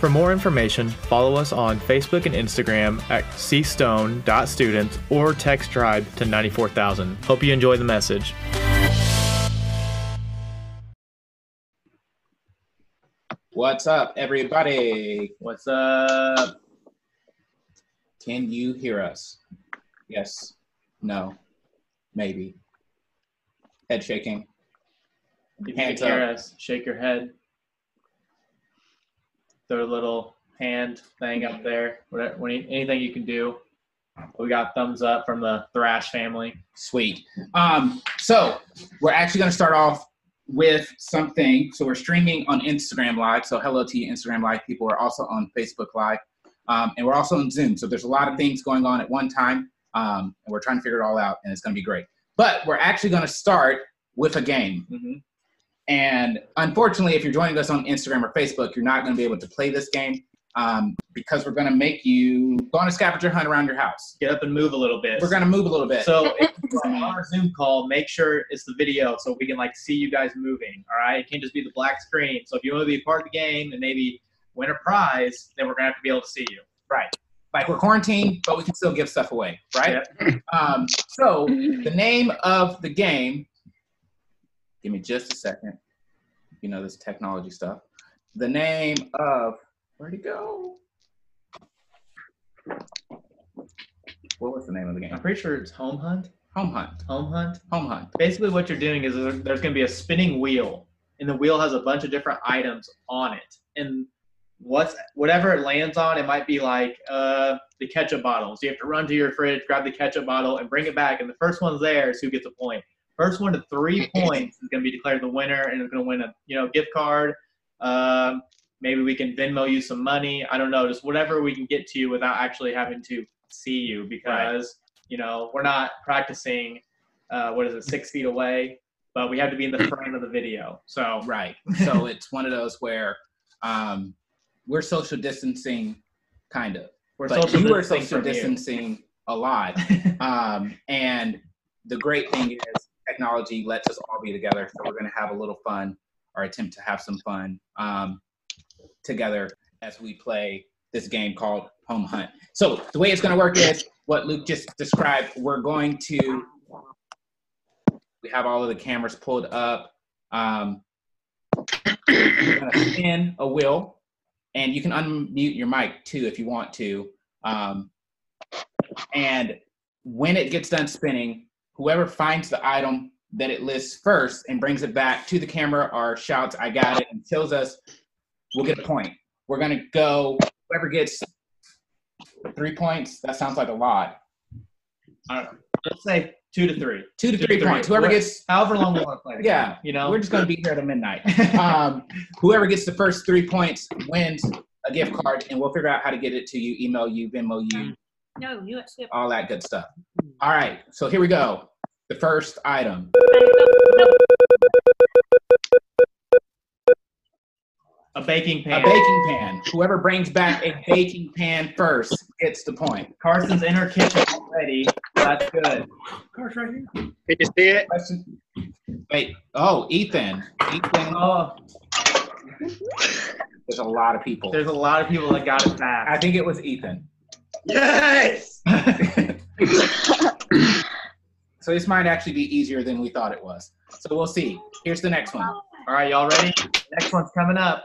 For more information, follow us on Facebook and Instagram at cstone.students or text tribe to 94000. Hope you enjoy the message. What's up, everybody? What's up? Can you hear us? Yes, no, maybe. Head shaking. If you Hands can hear up. us, shake your head. A little hand thing up there. Whatever, anything you can do. We got thumbs up from the Thrash family. Sweet. Um, so we're actually going to start off with something. So we're streaming on Instagram Live. So hello to you, Instagram Live people. We're also on Facebook Live, um, and we're also on Zoom. So there's a lot of things going on at one time, um, and we're trying to figure it all out, and it's going to be great. But we're actually going to start with a game. Mm-hmm. And unfortunately, if you're joining us on Instagram or Facebook, you're not going to be able to play this game um, because we're going to make you go on a scavenger hunt around your house. Get up and move a little bit. We're going to move a little bit. So if you're on our Zoom call, make sure it's the video so we can like see you guys moving. All right, it can't just be the black screen. So if you want to be a part of the game and maybe win a prize, then we're gonna have to be able to see you. Right. Like we're quarantined, but we can still give stuff away, right? Um, so the name of the game, give me just a second. You know this technology stuff. The name of where'd it go? What was the name of the game? I'm pretty sure it's Home Hunt. Home Hunt. Home Hunt. Home Hunt. Basically, what you're doing is there's gonna be a spinning wheel, and the wheel has a bunch of different items on it, and what's whatever it lands on, it might be like uh, the ketchup bottle. So you have to run to your fridge, grab the ketchup bottle, and bring it back. And the first one's there is who gets a point. First one to three points is going to be declared the winner, and is going to win a you know gift card. Um, maybe we can Venmo you some money. I don't know, just whatever we can get to you without actually having to see you because you know we're not practicing. Uh, what is it, six feet away? But we have to be in the frame of the video. So Right. So it's one of those where um, we're social distancing, kind of. we're but social you are social from you. distancing a lot. Um, and the great thing is technology lets us all be together. So we're going to have a little fun or attempt to have some fun um, together as we play this game called Home Hunt. So the way it's going to work is what Luke just described. We're going to, we have all of the cameras pulled up. Um, spin a wheel and you can unmute your mic too if you want to. Um, and when it gets done spinning, whoever finds the item that it lists first and brings it back to the camera or shouts, I got it, and tells us, we'll get a point. We're going to go, whoever gets three points, that sounds like a lot. I don't know. Let's say two to three. Two to Two to three three. points. Whoever gets, However long we want to play. Yeah, you know. we're just going to be here till midnight. Um, whoever gets the first three points wins a gift card, and we'll figure out how to get it to you, email you, Venmo you, No, you skip. all that good stuff. All right, so here we go. The first item. a baking pan. A baking pan. Whoever brings back a baking pan first gets the point. Carson's in her kitchen already. That's good. Cars right here. Can you see it? Question. Wait. Oh, Ethan. Ethan. Oh, There's a lot of people. there's a lot of people that got it back. I think it was Ethan. Yes! So this might actually be easier than we thought it was. So we'll see. Here's the next one. All right, y'all ready? Next one's coming up.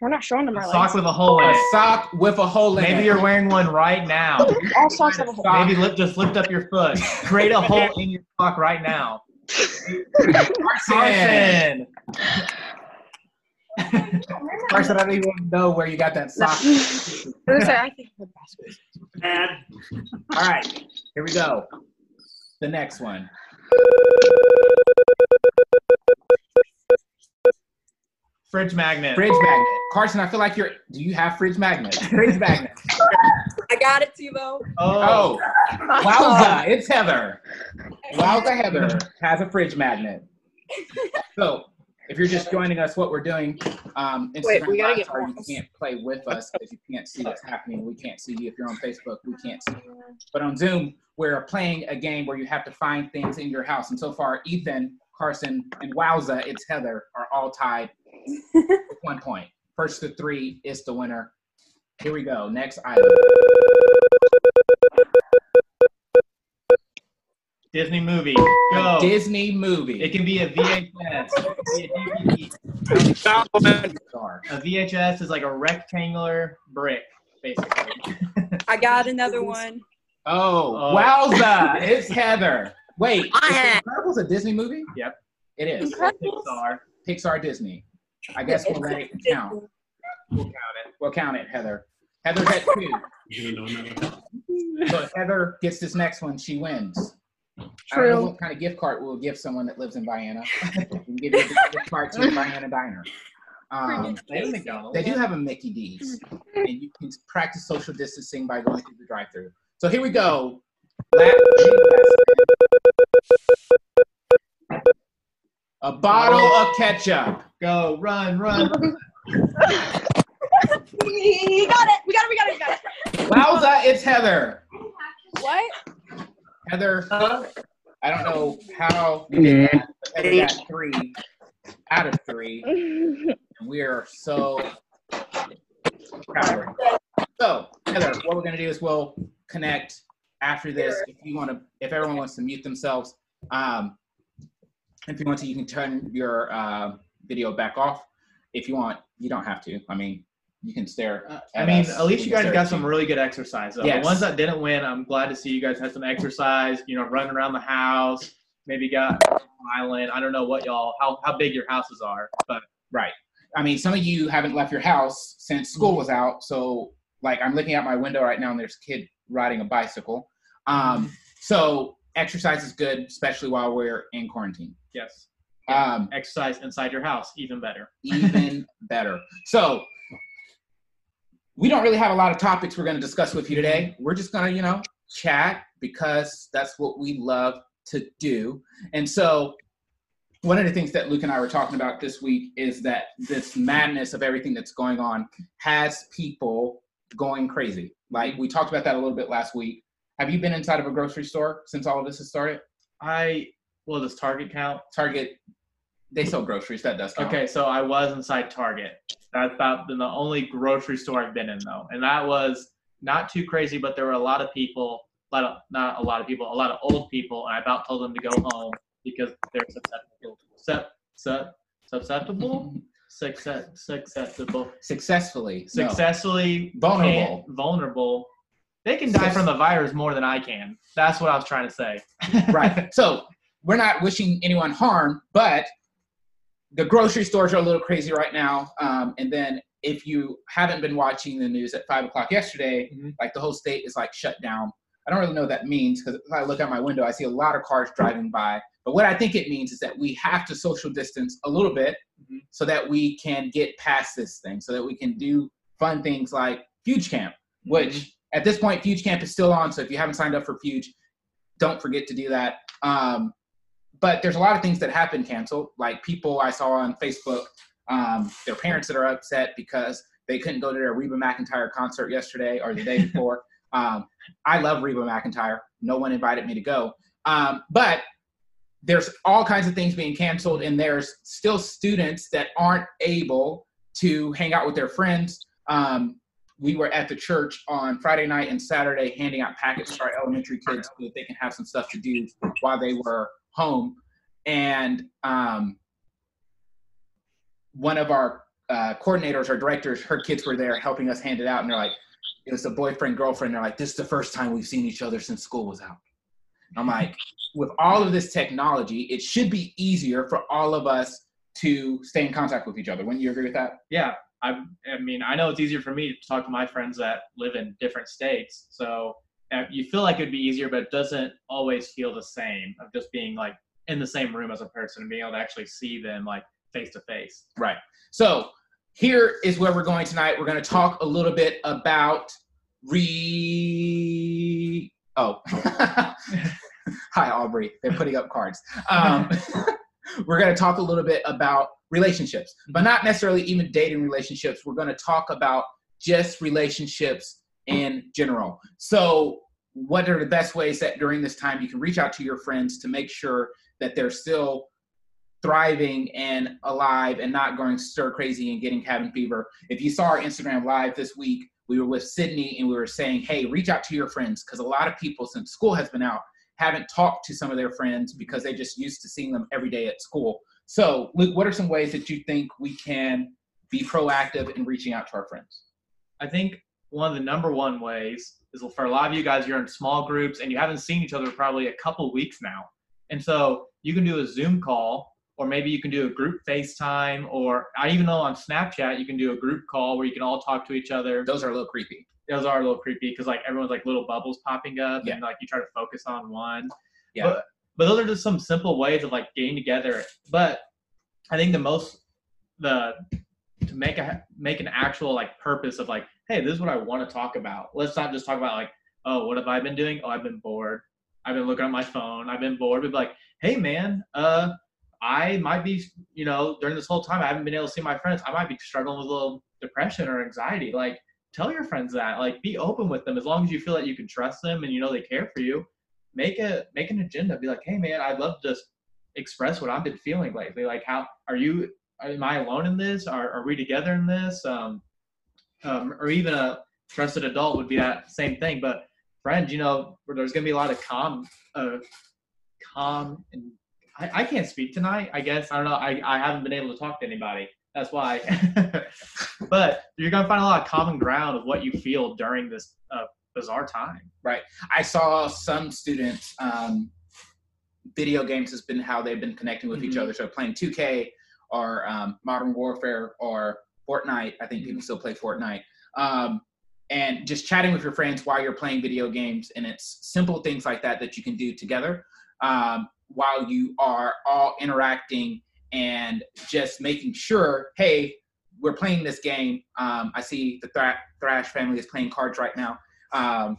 We're not showing them A our sock legs. with a hole in A it. sock with a hole in it. Maybe you're wearing one right now. All socks have a hole. Maybe lift, just lift up your foot. Create a hole in your sock right now. Carson. Carson. Carson, I don't even know where you got that sock. I was I think the basket. All right, here we go. The next one. Fridge magnet. Fridge magnet. Carson, I feel like you're. Do you have fridge magnet? Fridge magnet. I got it, Tebow. Oh, Oh, wowza! It's Heather. Wowza Heather has a fridge magnet. So, if you're just joining us, what we're doing, um, Instagram Wait, we gotta get are you can't play with us because you can't see what's happening. We can't see you. If you're on Facebook, we can't see you. But on Zoom, we're playing a game where you have to find things in your house. And so far, Ethan, Carson, and Wowza, it's Heather, are all tied with one point. First to three is the winner. Here we go. Next item. Disney movie. Go. Disney movie. It can be a VHS. It can be a DVD. A VHS is like a rectangular brick, basically. I got another one. Oh, Oh. wowza! It's Heather. Wait, I is had- Incredibles a Disney movie? Yep. It is. Pixar. Pixar Disney. I guess we'll let it count. We'll count it. We'll count it, Heather. Heather had two. So if Heather gets this next one, she wins. I don't know True. what kind of gift card we'll give someone that lives in Vienna. We can give you a gift card to the Vienna Diner. Um, They have They do have a Mickey D's, and you can practice social distancing by going through the drive-through. So here we go. A bottle of ketchup. Go, run, run. run. We got it. We got it. We got it. We got it. Wowza, it's Heather. What? Heather, I don't know how you did that, but Heather got three out of three, and we are so proud. So, Heather, what we're gonna do is we'll connect after this. If you want to, if everyone wants to mute themselves, um, if you want to, you can turn your uh, video back off. If you want, you don't have to. I mean, you can stare. Uh, I mean, us. at least We you guys got some really good exercise. Though. Yes. The ones that didn't win, I'm glad to see you guys had some exercise. You know, running around the house. Maybe got island. I don't know what y'all how how big your houses are, but Right. I mean, some of you haven't left your house since school was out. So, like, I'm looking out my window right now and there's a kid riding a bicycle. Um, so, exercise is good, especially while we're in quarantine. yes, Um, exercise inside your house even better. even better. So, we don't really have a lot of topics we're going to discuss with you today. We're just going to, you know, chat because that's what we love to do. And so, one of the things that Luke and I were talking about this week is that this madness of everything that's going on has people going crazy. Like we talked about that a little bit last week. Have you been inside of a grocery store since all of this has started? I well, does Target count? Target, they sell groceries. That does count. Okay, so I was inside Target. That's about the only grocery store I've been in though, and that was not too crazy. But there were a lot of people, a lot of, not a lot of people, a lot of old people, and I about told them to go home because they're susceptible, sep, sep, susceptible, success, susceptible, Successfully. no. successfully Vulnerable. vulnerable. They can die from the virus more than I can. That's what I was trying to say. right. So we're not wishing anyone harm, but the grocery stores are a little crazy right now. Um, and then if you haven't been watching the news at five o'clock yesterday, Mhm. like the whole state is like shut down. I don't really know what that means because if I look out my window, I see a lot of cars driving by. But what I think it means is that we have to social distance a little bit Mhm. so that we can get past this thing, so that we can do fun things like Fuge Camp, which at this point, Fuge Camp is still on. So if you haven't signed up for Fuge, don't forget to do that. Um, but there's a lot of things that have been canceled. Like people I saw on Facebook, um, their parents that are upset because they couldn't go to their Reba McEntire concert yesterday or the day before. um, I love Reba McEntire. No one invited me to go. Um, but there's all kinds of things being canceled, and there's still students that aren't able to hang out with their friends. Um, we were at the church on Friday night and Saturday handing out packets to our elementary kids so that they can have some stuff to do while they were home. And um, one of our uh, coordinators or directors, her kids were there helping us hand it out, and they're like, it was a boyfriend girlfriend. They're like, this is the first time we've seen each other since school was out. I'm like, with all of this technology, it should be easier for all of us to stay in contact with each other. Wouldn't you agree with that? yeah I, I mean i know it's easier for me to talk to my friends that live in different states so uh, you feel like it'd be easier but it doesn't always feel the same of just being like in the same room as a person and being able to actually see them like face to face. Right. So here is where we're going tonight. We're going to talk a little bit about re. Oh, hi Aubrey. They're putting up cards. Um, we're going to talk a little bit about relationships, but mm-hmm. not necessarily even dating relationships. We're going to talk about just relationships in general. So, what are the best ways that during this time you can reach out to your friends to make sure that they're still thriving and alive and not going stir crazy and getting cabin fever? If you saw our Instagram live this week, we were with Sydney and we were saying, hey, reach out to your friends because a lot of people, since school has been out, haven't talked to some of their friends because they just used to seeing them every day at school. So, Luke, what are some ways that you think we can be proactive in reaching out to our friends? I think one of the number one ways is for a lot of you guys, you're in small groups and you haven't seen each other probably a couple weeks now. And so you can do a Zoom call, or maybe you can do a group FaceTime, or I even know on Snapchat you can do a group call where you can all talk to each other. Those are a little creepy. Those are a little creepy because like everyone's like little bubbles popping up, Yeah. and like you try to focus on one. Yeah. But, but those are just some simple ways of like getting together. But I think the most the to make a make an actual like purpose of like, hey, this is what I want to talk about. Let's not just talk about like, oh, what have I been doing? Oh, I've been bored. I've been looking at my phone. I've been bored. Be like, hey, man, uh, I might be, you know, during this whole time I haven't been able to see my friends. I might be struggling with a little depression or anxiety. Like, tell your friends that. Like, be open with them as long as you feel that you can trust them and you know they care for you. Make a make an agenda. Be like, hey, man, I'd love to just express what I've been feeling lately. Like, how are you? Am I alone in this? Are are we together in this? Um, um, or even a trusted adult would be that same thing. But friends, you know, there's gonna be a lot of calm, uh, calm, and I, I can't speak tonight. I guess I don't know. I, I haven't been able to talk to anybody. That's why. but you're gonna find a lot of common ground of what you feel during this uh, bizarre time. Right? I saw some students. Um, video games has been how they've been connecting with each Mhm. other. So playing 2K or um, Modern Warfare or Fortnite. I think people still play Fortnite. Um, and just chatting with your friends while you're playing video games, and it's simple things like that that you can do together um, while you are all interacting and just making sure, hey, we're playing this game. Um, I see the Thrash family is playing cards right now. Um,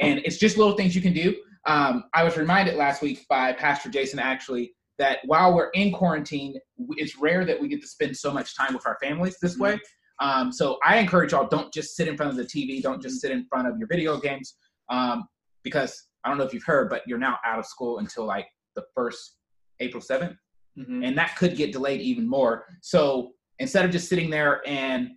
and it's just little things you can do. Um, I was reminded last week by Pastor Jason actually that while we're in quarantine, it's rare that we get to spend so much time with our families this way. Um, so I encourage y'all don't just sit in front of the TV, don't just sit in front of your video games, um, because I don't know if you've heard, but you're now out of school until like the first April 7th Mm-hmm. and that could get delayed even more. So instead of just sitting there and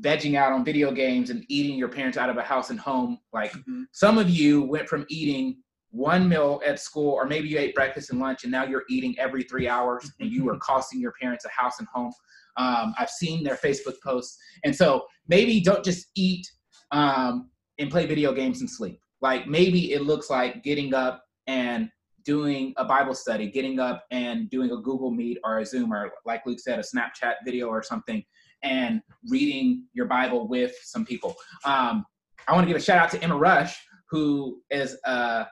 vegging out on video games and eating your parents out of a house and home, like Mhm. some of you went from eating one meal at school, or maybe you ate breakfast and lunch, and now you're eating every three hours, and you are costing your parents a house and home. Um, I've seen their Facebook posts, and so maybe don't just eat um, and play video games and sleep. Like maybe it looks like getting up and doing a Bible study, getting up and doing a Google Meet or a Zoom or like Luke said, a Snapchat video or something, and reading your Bible with some people. Um, I want to give a shout out to Emma Rush, who is a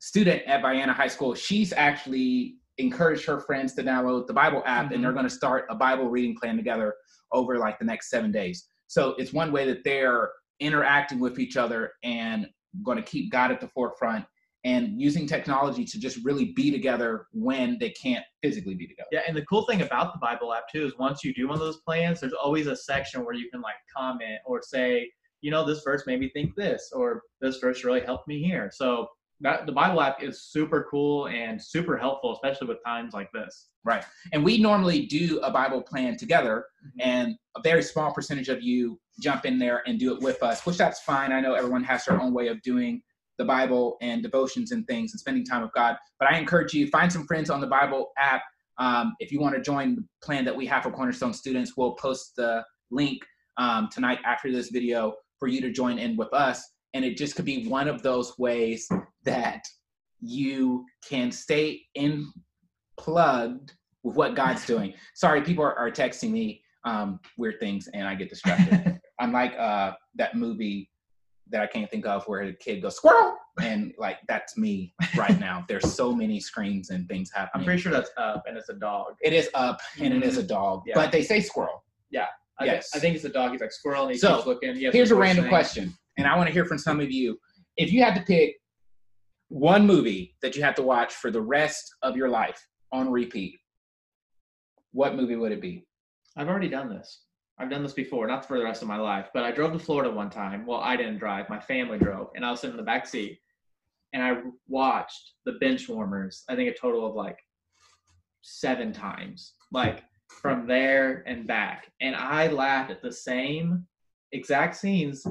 student at Vienna High School. She's actually encouraged her friends to download the Bible app, and they're going to start a Bible reading plan together over like the next seven days. So it's one way that they're interacting with each other and going to keep God at the forefront and using technology to just really be together when they can't physically be together. Yeah, and the cool thing about the Bible app too is once you do one of those plans, there's always a section where you can like comment or say, you know, this verse made me think this, or this verse really helped me here. So that the Bible app is super cool and super helpful, especially with times like this. Right. And we normally do a Bible plan together, Mhm. and a very small percentage of you jump in there and do it with us, which that's fine. I know everyone has their own way of doing the Bible and devotions and things and spending time with God. But I encourage you find some friends on the Bible app. Um, if you want to join the plan that we have for Cornerstone students, we'll post the link um, tonight after this video for you to join in with us. And it just could be one of those ways that you can stay in plugged with what God's doing. Sorry, people are, are texting me um, weird things and I get distracted. I'm like uh, that movie that I can't think of where the kid goes squirrel and like that's me right now. There's so many screens and things happening. I'm pretty sure that's up, and it's a dog. it is up and it is a mm-hmm. dog, Yeah. but they say squirrel. I Yes. Think, I think it's a dog. He's like squirrel, and he So, keeps looking. He Here's a random thing. question, and I want to hear from some of you. If you had to pick one movie that you have to watch for the rest of your life on repeat, what movie would it be? I've already done this. I've done this before, not for the rest of my life, but I drove to Florida one time. Well, I didn't drive, my family drove, and I was sitting in the back seat, and I watched The Benchwarmers. I think a total of like seven times, like from there and back, and I laughed at the same exact scenes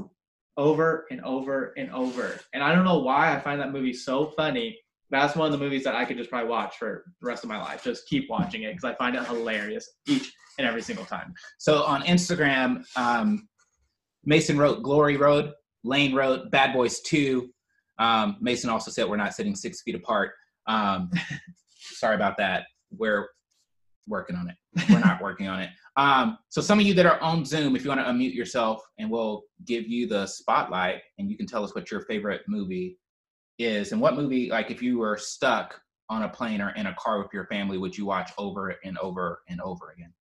over and over and over. And I don't know why I find that movie so funny. That's one of the movies that I could just probably watch for the rest of my life. Just keep watching it because I find it hilarious each and every single time. So on Instagram, um, Mason wrote Glory Road, Lane wrote Bad Boys 2. Um, Mason also said we're not sitting six feet apart. Um, sorry about that. We're working on it. We're not working on it. Um, so some of you that are on Zoom, if you want to unmute yourself and we'll give you the spotlight and you can tell us what your favorite movie is and what movie, like if you were stuck on a plane or in a car with your family, would you watch over and over and over again?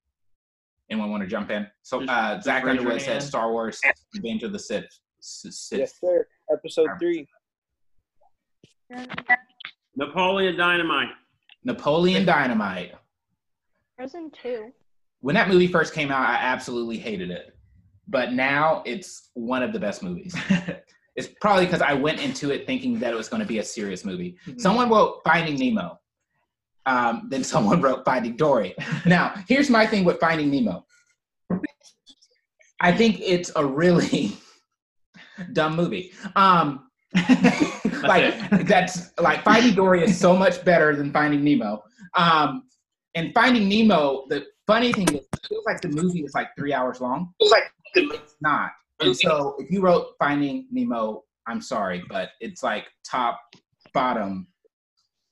Anyone want to jump in? So uh, Zach raise Underwood said hand. Star Wars, Revenge of the Sith. Sith. Yes, sir. Episode three. Napoleon Dynamite. Napoleon Dynamite. Frozen 2. When that movie first came out, I absolutely hated it. But now it's one of the best movies. It's probably because I went into it thinking that it was going to be a serious movie. Someone wrote Finding Nemo. Um, then someone wrote Finding Dory. Now, here's my thing with Finding Nemo. I think it's a really dumb movie. Um, like it. that's like Finding Dory is so much better than Finding Nemo. Um, and Finding Nemo, the funny thing is, it feels like the movie is like three hours long. It's like it's not. And so, if you wrote Finding Nemo, I'm sorry, but it's like top, bottom,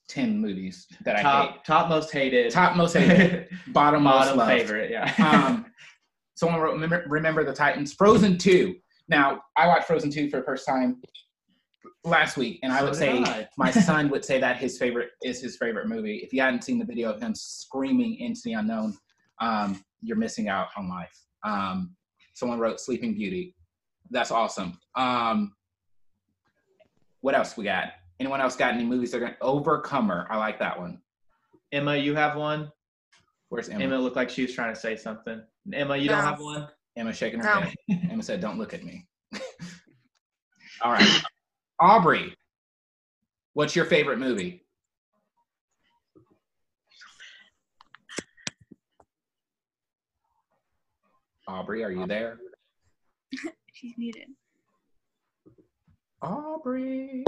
ten movies that I hate. top top most hated, Top most hated, bottom most bottom loved. favorite. Yeah. um, someone wrote remember, remember the Titans. Frozen two. Now I watched Frozen two for the first time last week, and I So would say I. my son would say that his favorite is his favorite movie. If you hadn't seen the video of him screaming into the unknown, um, you're missing out on life. Um, someone wrote Sleeping Beauty. That's awesome. Um, what else we got? Anyone else got any movies that are gonna Overcomer? I like that one. Emma, you have one. Where's Emma? Emma looked like she was trying to say something. Emma, you don't have one. Emma shaking her No. head. Emma said, "Don't look at me." All right, Aubrey, what's your favorite movie? Aubrey, are you there? She's muted. Aubrey.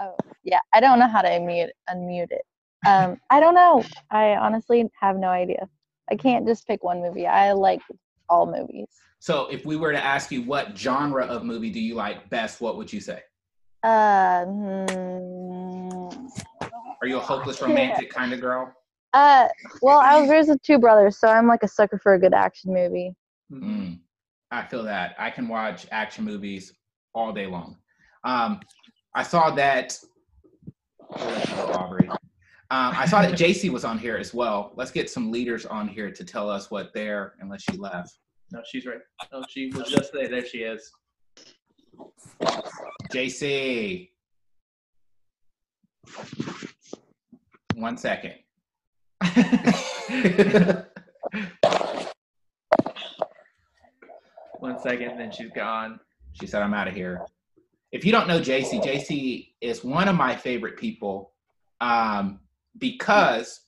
Oh, yeah. I don't know how to unmute unmute it. Um, I don't know. I honestly have no idea. I can't just pick one movie. I like all movies. So, if we were to ask you what genre of movie do you like best, what would you say? Uh, hmm, Are you a hopeless romantic kind of girl? uh, well, I was raised with two brothers, so I'm like a sucker for a good action movie. Mm, I feel that. I can watch action movies all day long. Um, I saw that. I'll let you go, Aubrey. Um, I saw that JC was on here as well. Let's get some leaders on here to tell us what they're, unless she left. No, she's right. Oh, she was just there. There she is. JC. One second. One second, then she's gone. She said, I'm out of here. If you don't know JC, JC is one of my favorite people um, because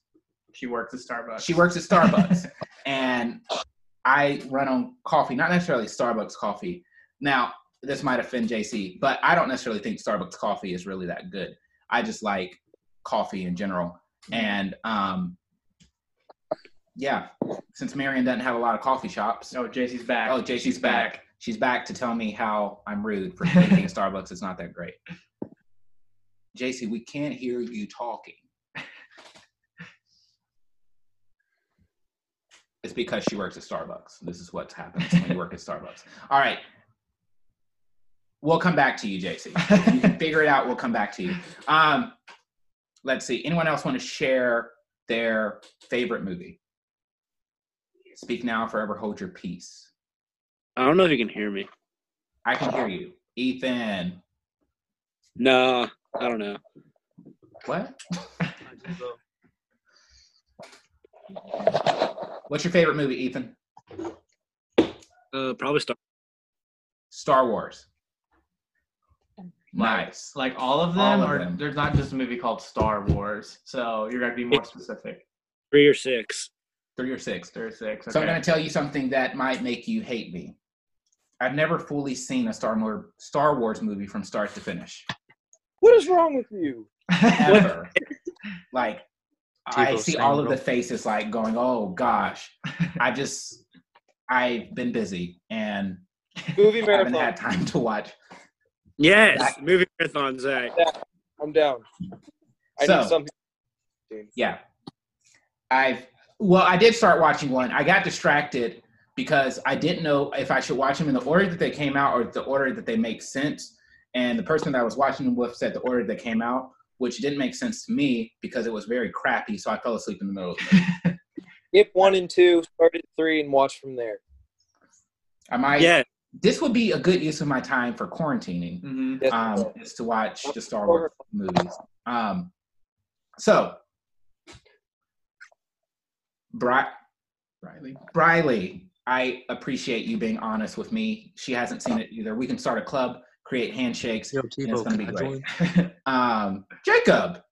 She works at Starbucks. she works at Starbucks. and I run on coffee, not necessarily Starbucks coffee. Now, this might offend JC, but I don't necessarily think Starbucks coffee is really that good. I just like coffee in general. And um, yeah, since Marion doesn't have a lot of coffee shops, Oh, JC's back. Oh, JC's She's back. She's back to tell me how I'm rude for thinking Starbucks is not that great. JC, we can't hear you talking. It's because she works at Starbucks. This is what happens when you work at Starbucks. All right. we'll come back to you, JC. If you can figure it out, we'll come back to you. Um, let's see. Anyone else want to share their favorite movie? Speak now, forever hold your peace. I don't know if you can hear me. I can hear you, Ethan. No, I don't know. What? What's your favorite movie, Ethan? Uh, probably Star. Star Wars. Nice. Like all of All them, of or them. there's not just a movie called Star Wars. So you're gonna be more specific. Three or six. Three or six. There's six. Okay. So I'm going to tell you something that might make you hate me. I've never fully seen a Star Wars Star Wars movie from start to finish. What is wrong with you? Ever. like I see same, all of the faces like going, "Oh gosh." I just I've been busy and Movie haven't had time to watch. Yes, That- movie marathon, Zach. I'm down. I So- need something. Yeah. I've well, I did start watching one. I got distracted because I didn't know if I should watch them in the order that they came out or the order that they make sense. And the person that I was watching them with said the order that came out, which didn't make sense to me because it was very crappy. So I fell asleep in the middle of it. Skip one and two, start at three, and watch from there. I might. Yeah, This would be a good use of my time for quarantining. Mhm. Yes, um, is to watch the Star Wars movies. Um, so, Bri- Riley. Briley, I appreciate you being honest with me. She hasn't seen it either. We can start a club, create handshakes. Yo, and it's going to be great. Um, Jacob,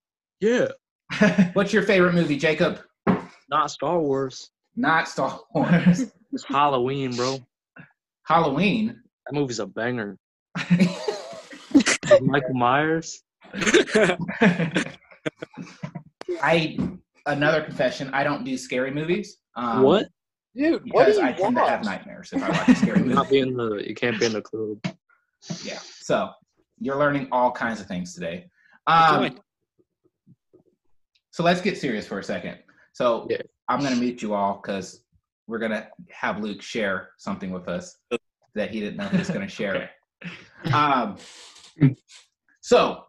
Yeah, what's your favorite movie, Jacob? not Star Wars. Not Star Wars. It's Halloween, bro. Halloween. That movie's a banger. Michael Myers. I another confession. I don't do scary movies. Um, what? Dude, what do Because you I tend to have watch? nightmares if I watch a scary movie. Not be in the. You can't be in the club. Yeah. So you're learning all kinds of things today. Um, so let's get serious for a second. So Yeah. I'm going to meet you all because we're going to have Luke share something with us that he didn't know he was going to share. Um, so,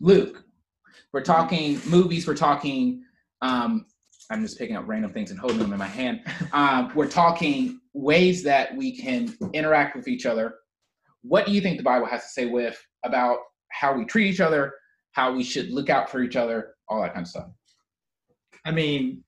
Luke, we're talking movies. We're talking. Um, I'm just picking up random things and holding them in my hand. Um, we're talking ways that we can interact with each other. What do you think the Bible has to say with about how we treat each other, how we should look out for each other, all that kind of stuff? I mean,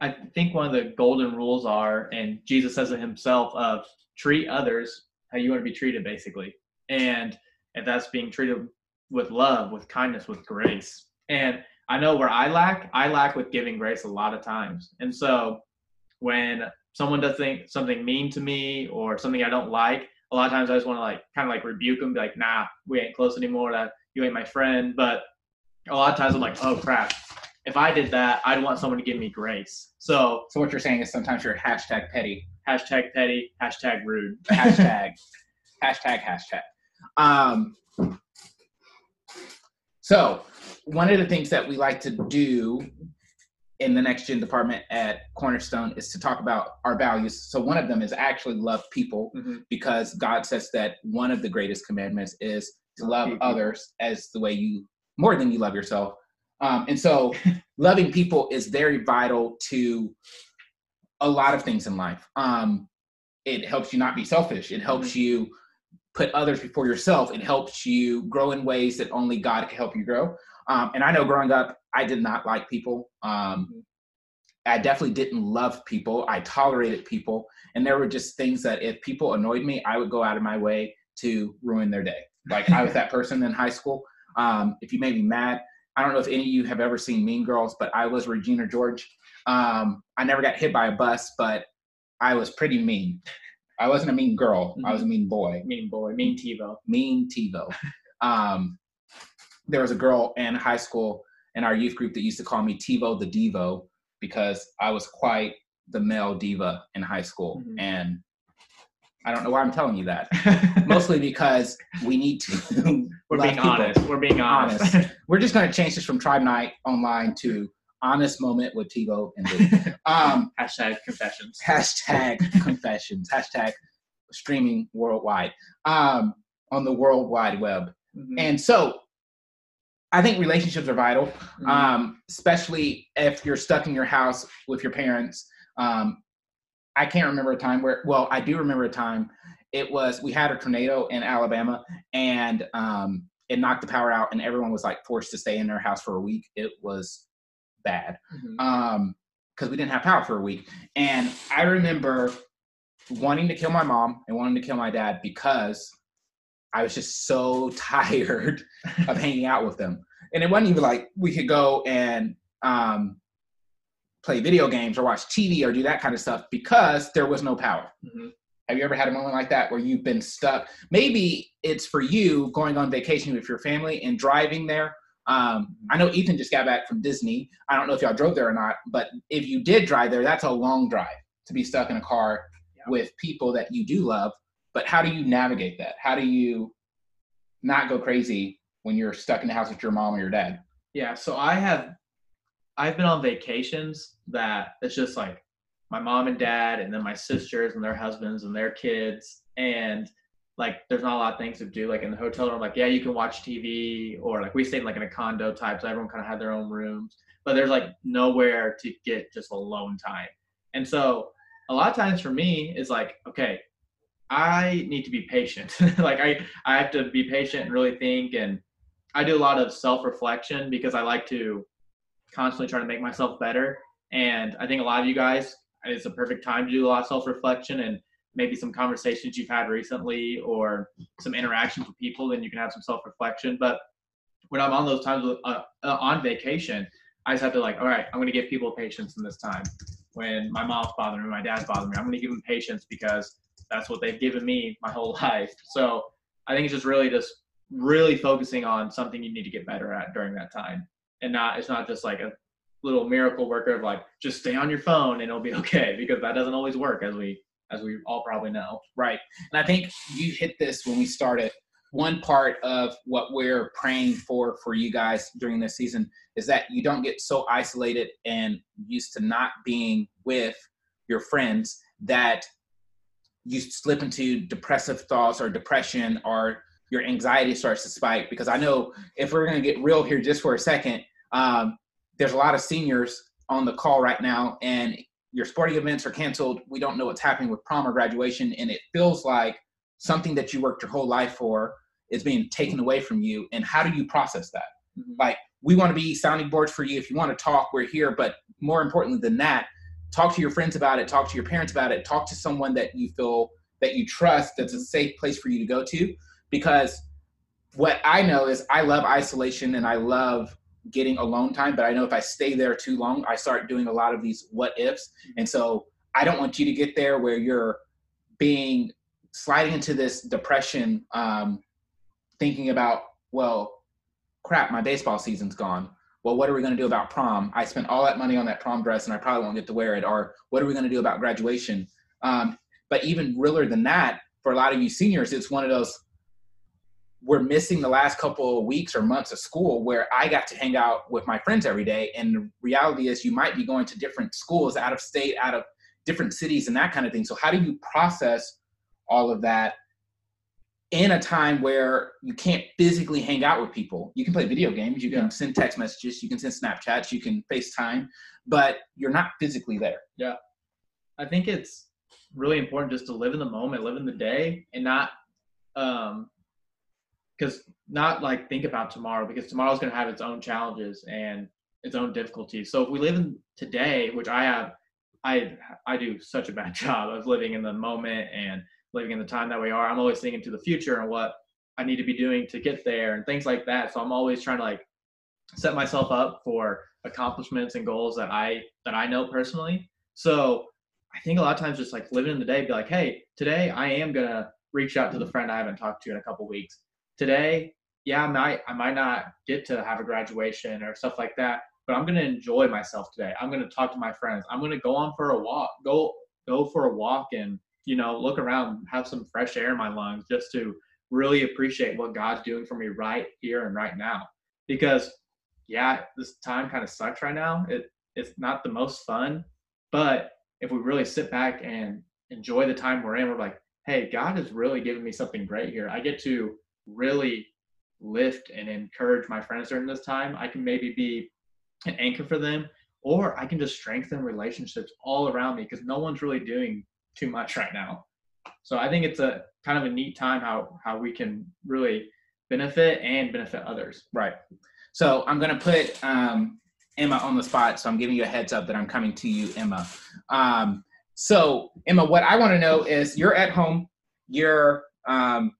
I think one of the golden rules are, and Jesus says it himself, of treat others how you want to be treated, basically. And and that's being treated with love, with kindness, with grace. And I know where I lack, I lack with giving grace a lot of times. And so when someone does think something mean to me or something I don't like, a lot of times I just want to like kind of like rebuke them, be like, nah, we ain't close anymore. That you ain't my friend. But a lot of times I'm like, oh crap. If I did that, I'd want someone to give me grace. So So what you're saying is sometimes you're hashtag petty, hashtag petty, hashtag rude. hashtag, hashtag, hashtag. Um, so one of the things that we like to do in the next gen department at Cornerstone is to talk about our values. So one of them is actually love people Mhm. because God says that one of the greatest commandments is to love People. others as the way you more than you love yourself. Um, and so loving people is very vital to a lot of things in life. Um, it helps you not be selfish. It helps you put others before yourself. It helps you grow in ways that only God can help you grow. Um, and I know growing up, I did not like people. Um, I definitely didn't love people. I tolerated people. And there were just things that if people annoyed me, I would go out of my way to ruin their day. Like I was that person in high school. Um, if you made me mad, I don't know if any of you have ever seen Mean Girls, but I was Regina George. Um, I never got hit by a bus, but I was pretty mean. I wasn't a mean girl. I was a mean boy Mean boy, mean TiVo. mean TiVo. Um, there was a girl in high school in our youth group that used to call me TiVo the Devo because I was quite the male diva in high school. Mhm. And I don't know why I'm telling you that. Mostly because we need to. We're being honest. We're being honest. Honest. We're just going to change this from Tribe Night online to Honest Moment with TiVo and. Um, hashtag confessions. hashtag confessions. Hashtag streaming worldwide um, on the World Wide Web. Mhm. And so I think relationships are vital, Mhm. um, especially if you're stuck in your house with your parents. Um, I can't remember a time where, well, I do remember a time. It was, we had a tornado in Alabama and um, it knocked the power out, and everyone was like forced to stay in their house for a week. It was bad Mhm. um because we didn't have power for a week and i remember wanting to kill my mom and wanting to kill my dad because i was just so tired of hanging out with them and it wasn't even like we could go and um play video games or watch tv or do that kind of stuff because there was no power Mhm. have you ever had a moment like that where you've been stuck maybe it's for you going on vacation with your family and driving there um, I know Ethan just got back from Disney. I don't know if y'all drove there or not, but if you did drive there, that's a long drive to be stuck in a car Yeah. with people that you do love. But how do you navigate that? How do you not go crazy when you're stuck in the house with your mom or your dad? Yeah, so I have I've been on vacations that it's just like my mom and dad and then my sisters and their husbands and their kids and like there's not a lot of things to do like in the hotel room like yeah you can watch TV or like we stayed like in a condo type so everyone kind of had their own rooms but there's like nowhere to get just alone time and so a lot of times for me is like okay I need to be patient like I I have to be patient and really think and I do a lot of self reflection because I like to constantly try to make myself better. And I think a lot of you guys, it's a perfect time to do a lot of self reflection and maybe some conversations you've had recently or some interactions with people, then you can have some self reflection. But when I'm on those times uh, uh, on vacation, I just have to like, all right, I'm going to give people patience in this time. When my mom's bothering me, my dad's bothering me, I'm going to give them patience because that's what they've given me my whole life. So I think it's just really just really focusing on something you need to get better at during that time and not it's not just like a little miracle worker of like just stay on your phone and it'll be okay because that doesn't always work as we as we all probably know Right. And I think you hit this when we started. One part of what we're praying for for you guys during this season is that you don't get so isolated and used to not being with your friends that you slip into depressive thoughts or depression or your anxiety starts to spike. Because I know if we're going to get real here just for a second, um, there's a lot of seniors on the call right now, and your sporting events are canceled. We don't know what's happening with prom or graduation, and it feels like something that you worked your whole life for is being taken away from you. And how do you process that? Mhm. Like, we want to be sounding boards for you. If you want to talk, we're here. But more importantly than that, talk to your friends about it, talk to your parents about it, talk to someone that you feel that you trust that's a safe place for you to go to. Because what I know is I love isolation and I love getting alone time, but I know if I stay there too long, I start doing a lot of these what ifs. And so I don't want you to get there where you're being sliding into this depression, um, thinking about, well, crap, my baseball season's gone. Well, what are we going to do about prom? I spent all that money on that prom dress and I probably won't get to wear it. Or what are we going to do about graduation? Um, but even realer than that, for a lot of you seniors, it's one of those we're missing the last couple of weeks or months of school where I got to hang out with my friends every day. And the reality is, you might be going to different schools out of state, out of different cities, and that kind of thing. So, how do you process all of that in a time where you can't physically hang out with people? You can play video games, you can Yeah. send text messages, you can send Snapchats, you can FaceTime, but you're not physically there. Yeah. I think it's really important just to live in the moment live in the day and not um because not like think about tomorrow because tomorrow's going to have its own challenges and its own difficulties so if we live in today which i have i i do such a bad job of living in the moment and living in the time that we are i'm always thinking to the future and what i need to be doing to get there and things like that. So i'm always trying to like set myself up for accomplishments and goals that i that i know personally. So i think a lot of times just like living in the day be like hey today i am gonna reach out to the friend i haven't talked to in a couple weeks. Today yeah i might i might not get to have a graduation or stuff like that but i'm gonna enjoy myself today. I'm gonna talk to my friends. I'm gonna go on for a walk go go for a walk and you know look around have some fresh air in my lungs just to really appreciate what god's doing for me right here and right now because yeah this time kind of sucks right now it it's not the most fun but if we really sit back and enjoy the time we're in we're like hey, God has really given me something great here. I get to really lift and encourage my friends during this time. I can maybe be an anchor for them, or I can just strengthen relationships all around me because no one's really doing too much right now. So I think it's a kind of a neat time how how we can really benefit and benefit others. Right. So I'm going to put um, Emma on the spot. So I'm giving you a heads up that I'm coming to you, Emma. Um, so Emma, what I want to know is you're at home, you're um,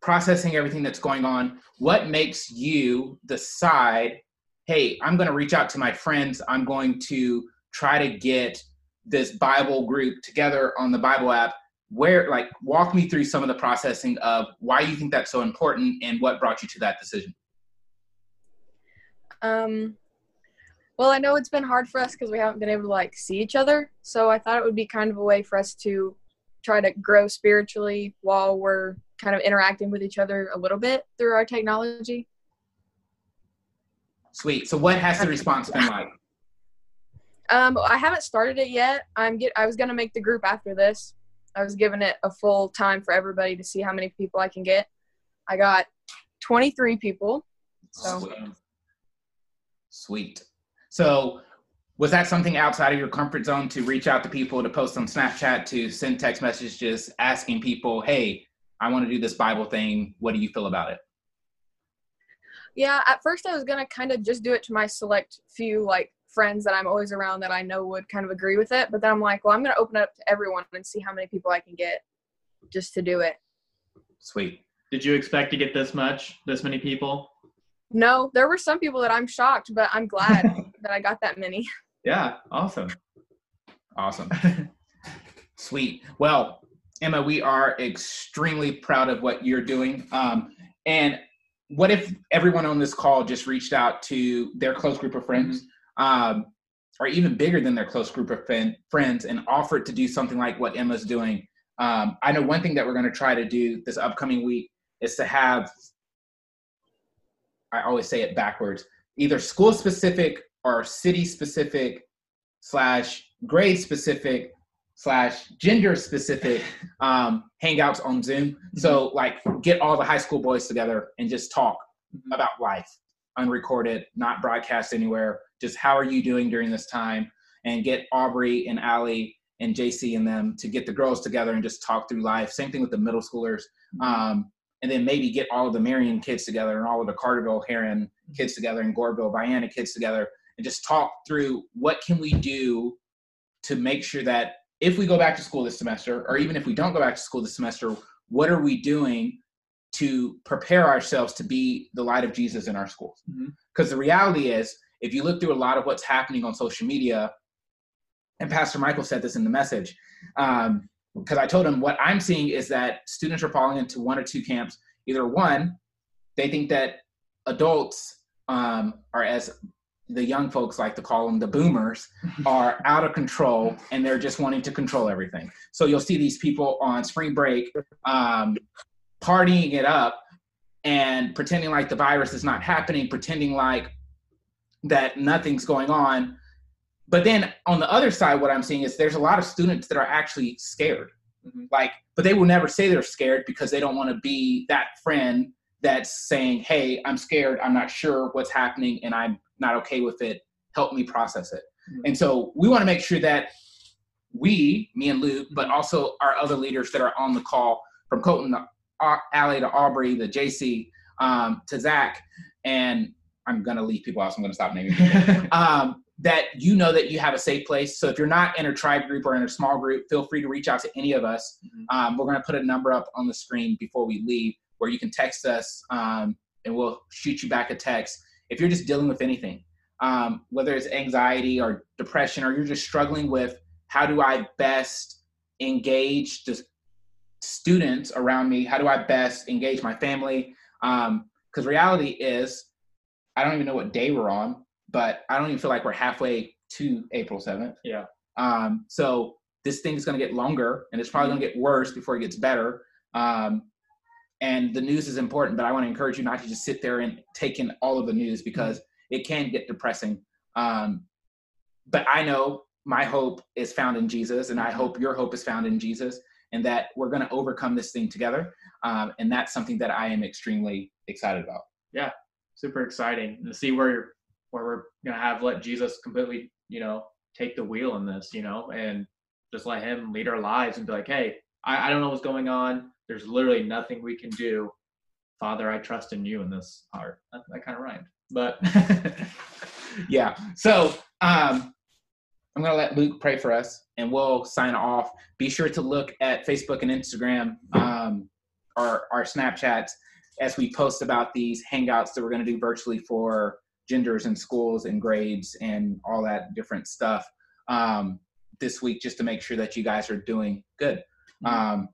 processing everything that's going on. What makes you decide, hey, I'm going to reach out to my friends. I'm going to try to get this Bible group together on the Bible app. Where, like, walk me through some of the processing of why you think that's so important and what brought you to that decision. Um, well, I know it's been hard for us because we haven't been able to like see each other. So I thought it would be kind of a way for us to try to grow spiritually while we're kind of interacting with each other a little bit through our technology. Sweet. So, what has the response been like? Um, I haven't started it yet. I'm get. I was gonna make the group after this. I was giving it a full time for everybody to see how many people I can get. I got 23 people. So Sweet. Sweet. So, was that something outside of your comfort zone to reach out to people, to post on Snapchat, to send text messages asking people, hey, I want to do this Bible thing. What do you feel about it? yeah, at first I was gonna kind of just do it to my select few like friends that I'm always around that I know would kind of agree with it. But then I'm like, well, I'm gonna open it up to everyone and see how many people I can get just to do it. Sweet. Did you expect to get this much, this many people? No, there were some people that I'm shocked, but I'm glad that I got that many. Yeah, awesome. Awesome. Sweet. Well, Emma, we are extremely proud of what you're doing. Um, and what if everyone on this call just reached out to their close group of friends, um, or even bigger than their close group of friend, friends, and offered to do something like what Emma's doing? Um, I know one thing that we're going to try to do this upcoming week is to have, I always say it backwards, either school specific or city specific slash grade specific slash gender specific um, hangouts on Zoom. So like get all the high school boys together and just talk Mhm. about life, unrecorded, not broadcast anywhere. Just how are you doing during this time? And get Aubrey and Allie and JC and them to get the girls together and just talk through life. Same thing with the middle schoolers. Um, and then maybe get all of the Marion kids together and all of the Carterville Herrin kids together and Goreville Vienna kids together and just talk through what can we do to make sure that if we go back to school this semester or even if we don't go back to school this semester what are we doing to prepare ourselves to be the light of jesus in our schools Mhm. because the reality is if you look through a lot of what's happening on social media and pastor michael said this in the message because i told him what i'm seeing is that students are falling into one or two camps. Either one they think that adults um, are as the young folks like to call them the boomers are out of control and they're just wanting to control everything. So you'll see these people on spring break um, partying it up and pretending like the virus is not happening pretending like that nothing's going on. But then on the other side what i'm seeing is there's a lot of students that are actually scared. Mhm. like but they will never say they're scared because they don't want to be that friend that's saying hey i'm scared. I'm not sure what's happening and i'm not okay with it. Help me process it. Mhm. and so we want to make sure that we me and luke but also our other leaders that are on the call from colton to Allie to aubrey to jc um, to zach and i'm going to leave people out so i'm going to stop naming people um, that you know that you have a safe place. So if you're not in a tribe group or in a small group, feel free to reach out to any of us. Mhm. Um, we're going to put a number up on the screen before we leave where you can text us um, and we'll shoot you back a text. If you're just dealing with anything, um, whether it's anxiety or depression, or you're just struggling with how do I best engage the students around me? How do I best engage my family? Because reality is, I don't even know what day we're on, but I don't even feel like we're halfway to April 7th. Yeah. Um, so this thing is going to get longer and it's probably going to get worse before it gets better. Um, and the news is important, but I want to encourage you not to just sit there and take in all of the news because it can get depressing. Um, but I know my hope is found in Jesus, and I hope your hope is found in Jesus. and that we're going to overcome this thing together. Um, and that's something that I am extremely excited about. Super exciting to see where where we're gonna have let Jesus completely, you know, take the wheel in this, you know, and just let him lead our lives and be like, hey, I, I don't know what's going on. There's literally nothing we can do. Father, I trust in you in this part. That, that kind of rhymed, but yeah. So um, I'm going to let Luke pray for us and we'll sign off. Be sure to look at Facebook and Instagram, um, our, our Snapchats, as we post about these hangouts that we're going to do virtually for genders and schools and grades and all that different stuff um, this week, just to make sure that you guys are doing good. Um,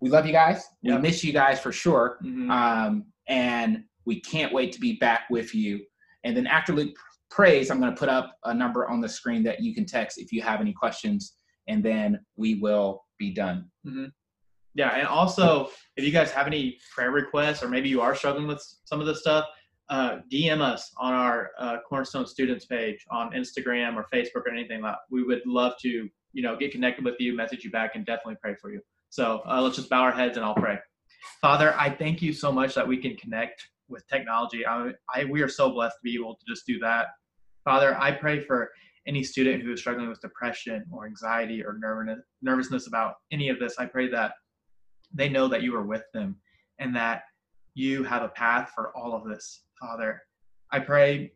we love you guys. We miss you guys for sure. Mhm. Um, and we can't wait to be back with you. And then after Luke prays, I'm going to put up a number on the screen that you can text if you have any questions, and then we will be done. Yeah, and also if you guys have any prayer requests or maybe you are struggling with some of this stuff, uh, DM us on our uh, Cornerstone Students page on Instagram or Facebook or anything like. We would love to, you know, get connected with you, message you back, and definitely pray for you. So uh, let's just bow our heads and I'll pray. Father, I thank you so much that we can connect with technology. I, I we are so blessed to be able to just do that. Father, I pray for any student who is struggling with depression or anxiety or nervousness, nervousness about any of this. I pray that they know that you are with them and that you have a path for all of this, Father. I pray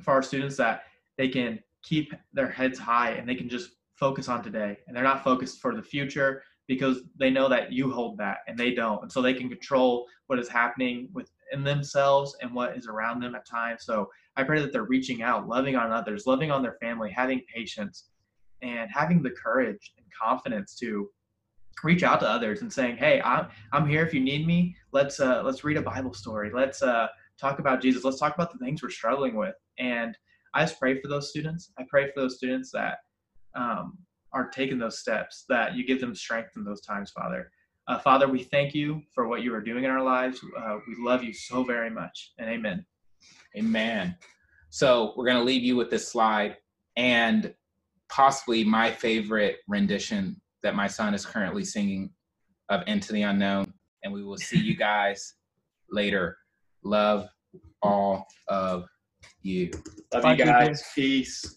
for our students that they can keep their heads high and they can just focus on today and they're not focused for the future because they know that you hold that and they don't. And so they can control what is happening within themselves and what is around them at times. So I pray that they're reaching out, loving on others, loving on their family, having patience, and having the courage and confidence to reach out to others and saying, "Hey, I'm I'm here if you need me. Let's uh, let's read a Bible story. Let's uh, talk about Jesus. Let's talk about the things we're struggling with." And I just pray for those students. I pray for those students that um, are taking those steps. That you give them strength in those times, Father. Uh, Father, we thank you for what you are doing in our lives. Uh, we love you so very much, and Amen. Amen. So we're going to leave you with this slide and possibly my favorite rendition that my son is currently singing of Into the Unknown. And we will see you guys later. Love all of you. Love Bye, you guys. people. Peace.